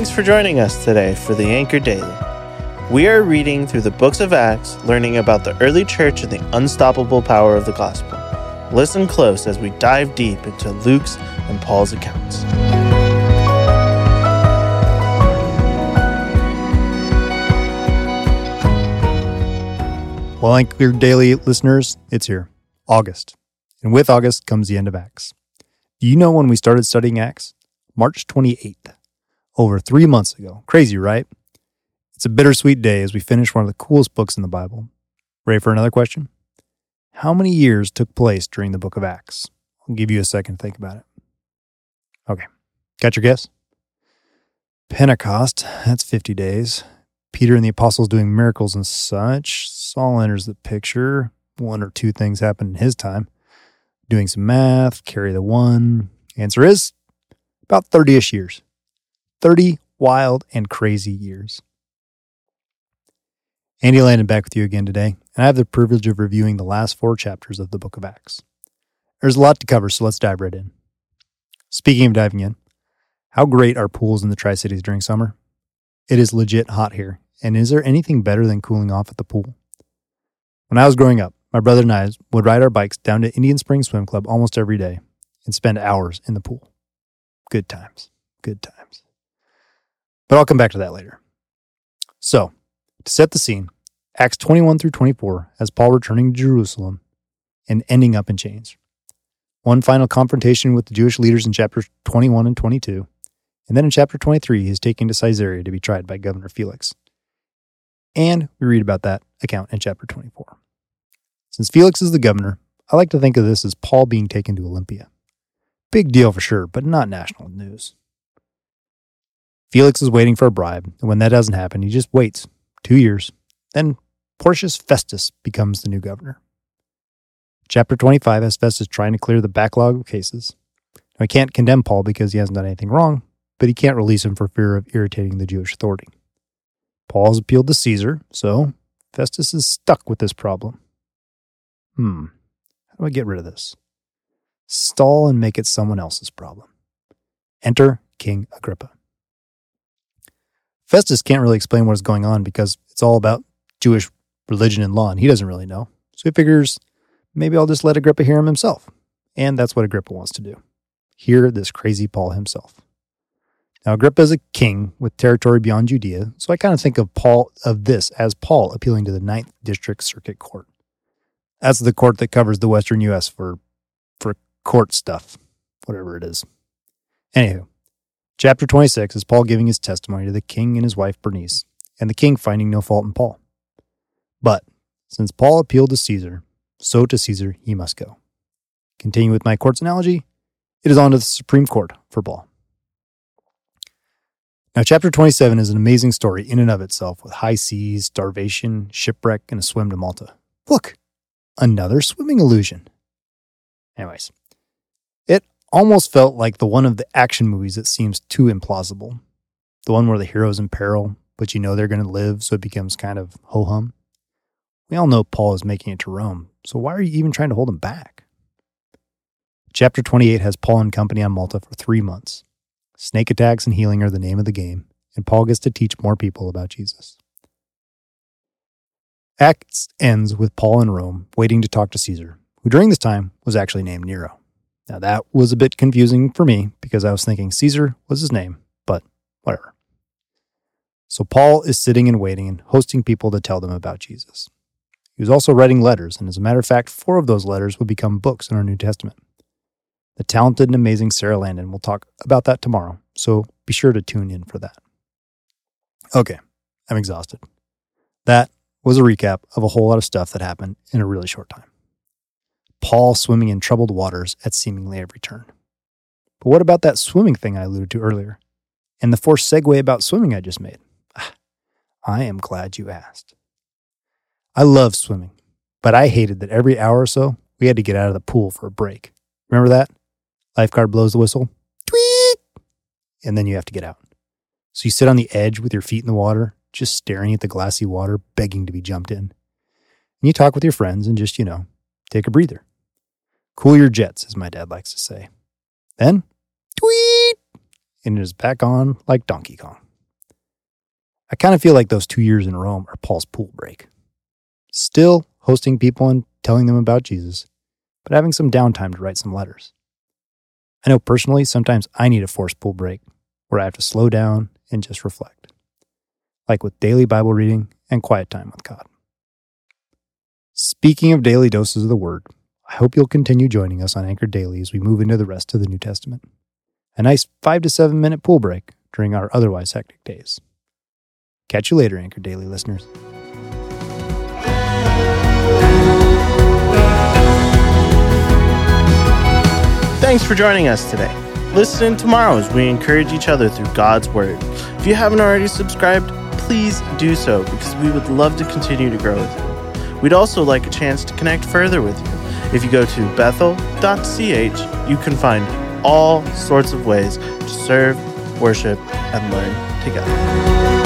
Thanks for joining us today for the Anchor Daily. We are reading through the books of Acts, learning about the early church and the unstoppable power of the gospel. Listen close as we dive deep into Luke's and Paul's accounts. Well, Anchor Daily listeners, it's here, August. And with August comes the end of Acts. Do you know when we started studying Acts? March 28th, over three months ago. Crazy, right? It's a bittersweet day as we finish one of the coolest books in the Bible. Ready for another question? How many years took place during the book of Acts? I'll give you a second to think about it. Okay, got your guess? Pentecost, that's 50 days. Peter and the apostles doing miracles and such. Saul enters the picture. One or two things happen in his time. Doing some math, carry the one. Answer is about 30 ish years. 30 wild and crazy years. Andy Landon back with you again today, and I have the privilege of reviewing the last four chapters of the book of Acts. There's a lot to cover, so let's dive right in. Speaking of diving in, how great are pools in the Tri Cities during summer? It is legit hot here, and is there anything better than cooling off at the pool? When I was growing up, my brother and I would ride our bikes down to Indian Springs Swim Club almost every day and spend hours in the pool. Good times, good times. But I'll come back to that later. So, to set the scene, Acts 21 through 24 has Paul returning to Jerusalem and ending up in chains. One final confrontation with the Jewish leaders in chapters 21 and 22, and then in chapter 23, he is taken to Caesarea to be tried by Governor Felix. And we read about that account in chapter 24. Since Felix is the governor, I like to think of this as Paul being taken to Olympia. Big deal for sure, but not national news. Felix is waiting for a bribe, and when that doesn't happen, he just waits two years. Then Porcius Festus becomes the new governor. Chapter 25 has Festus trying to clear the backlog of cases. Now, he can't condemn Paul because he hasn't done anything wrong, but he can't release him for fear of irritating the Jewish authority. Paul has appealed to Caesar, so Festus is stuck with this problem. Hmm, how do I get rid of this? Stall and make it someone else's problem. Enter King Agrippa. Festus can't really explain what is going on because it's all about Jewish religion and law, and he doesn't really know. So he figures maybe I'll just let Agrippa hear him himself. And that's what Agrippa wants to do hear this crazy Paul himself. Now, Agrippa is a king with territory beyond Judea, so I kind of think of Paul of this as Paul appealing to the Ninth District Circuit Court. That's the court that covers the Western U.S. for for court stuff, whatever it is. Anywho, chapter 26 is Paul giving his testimony to the king and his wife Bernice, and the king finding no fault in Paul. But since Paul appealed to Caesar, so to Caesar he must go. Continue with my court's analogy, it is on to the Supreme Court for Paul. Now, chapter 27 is an amazing story in and of itself with high seas, starvation, shipwreck, and a swim to Malta. Look, another swimming illusion. Anyways, it almost felt like the one of the action movies that seems too implausible. The one where the hero's in peril, but you know they're going to live, so it becomes kind of ho hum. We all know Paul is making it to Rome, so why are you even trying to hold him back? Chapter 28 has Paul and company on Malta for three months. Snake attacks and healing are the name of the game, and Paul gets to teach more people about Jesus. Acts ends with Paul in Rome waiting to talk to Caesar, who during this time was actually named Nero. Now, that was a bit confusing for me because I was thinking Caesar was his name, but whatever. So, Paul is sitting and waiting and hosting people to tell them about Jesus. He was also writing letters, and as a matter of fact, four of those letters would become books in our New Testament. The talented and amazing Sarah Landon will talk about that tomorrow, so be sure to tune in for that. Okay, I'm exhausted. That was a recap of a whole lot of stuff that happened in a really short time. Paul swimming in troubled waters at seemingly every turn. But what about that swimming thing I alluded to earlier? And the forced segue about swimming I just made? Ah, I am glad you asked. I love swimming, but I hated that every hour or so we had to get out of the pool for a break. Remember that? Lifeguard blows the whistle, tweet, and then you have to get out. So you sit on the edge with your feet in the water, just staring at the glassy water, begging to be jumped in. And you talk with your friends and just, you know, take a breather. Cool your jets, as my dad likes to say. Then, tweet, and it is back on like Donkey Kong. I kind of feel like those two years in Rome are Paul's pool break. Still hosting people and telling them about Jesus, but having some downtime to write some letters. I know personally, sometimes I need a forced pool break where I have to slow down and just reflect, like with daily Bible reading and quiet time with God. Speaking of daily doses of the Word, I hope you'll continue joining us on Anchor Daily as we move into the rest of the New Testament. A nice five to seven minute pool break during our otherwise hectic days. Catch you later, Anchor Daily listeners. Thanks for joining us today. Listen in tomorrow as we encourage each other through God's Word. If you haven't already subscribed, please do so because we would love to continue to grow with you. We'd also like a chance to connect further with you. If you go to bethel.ch, you can find all sorts of ways to serve, worship, and learn together.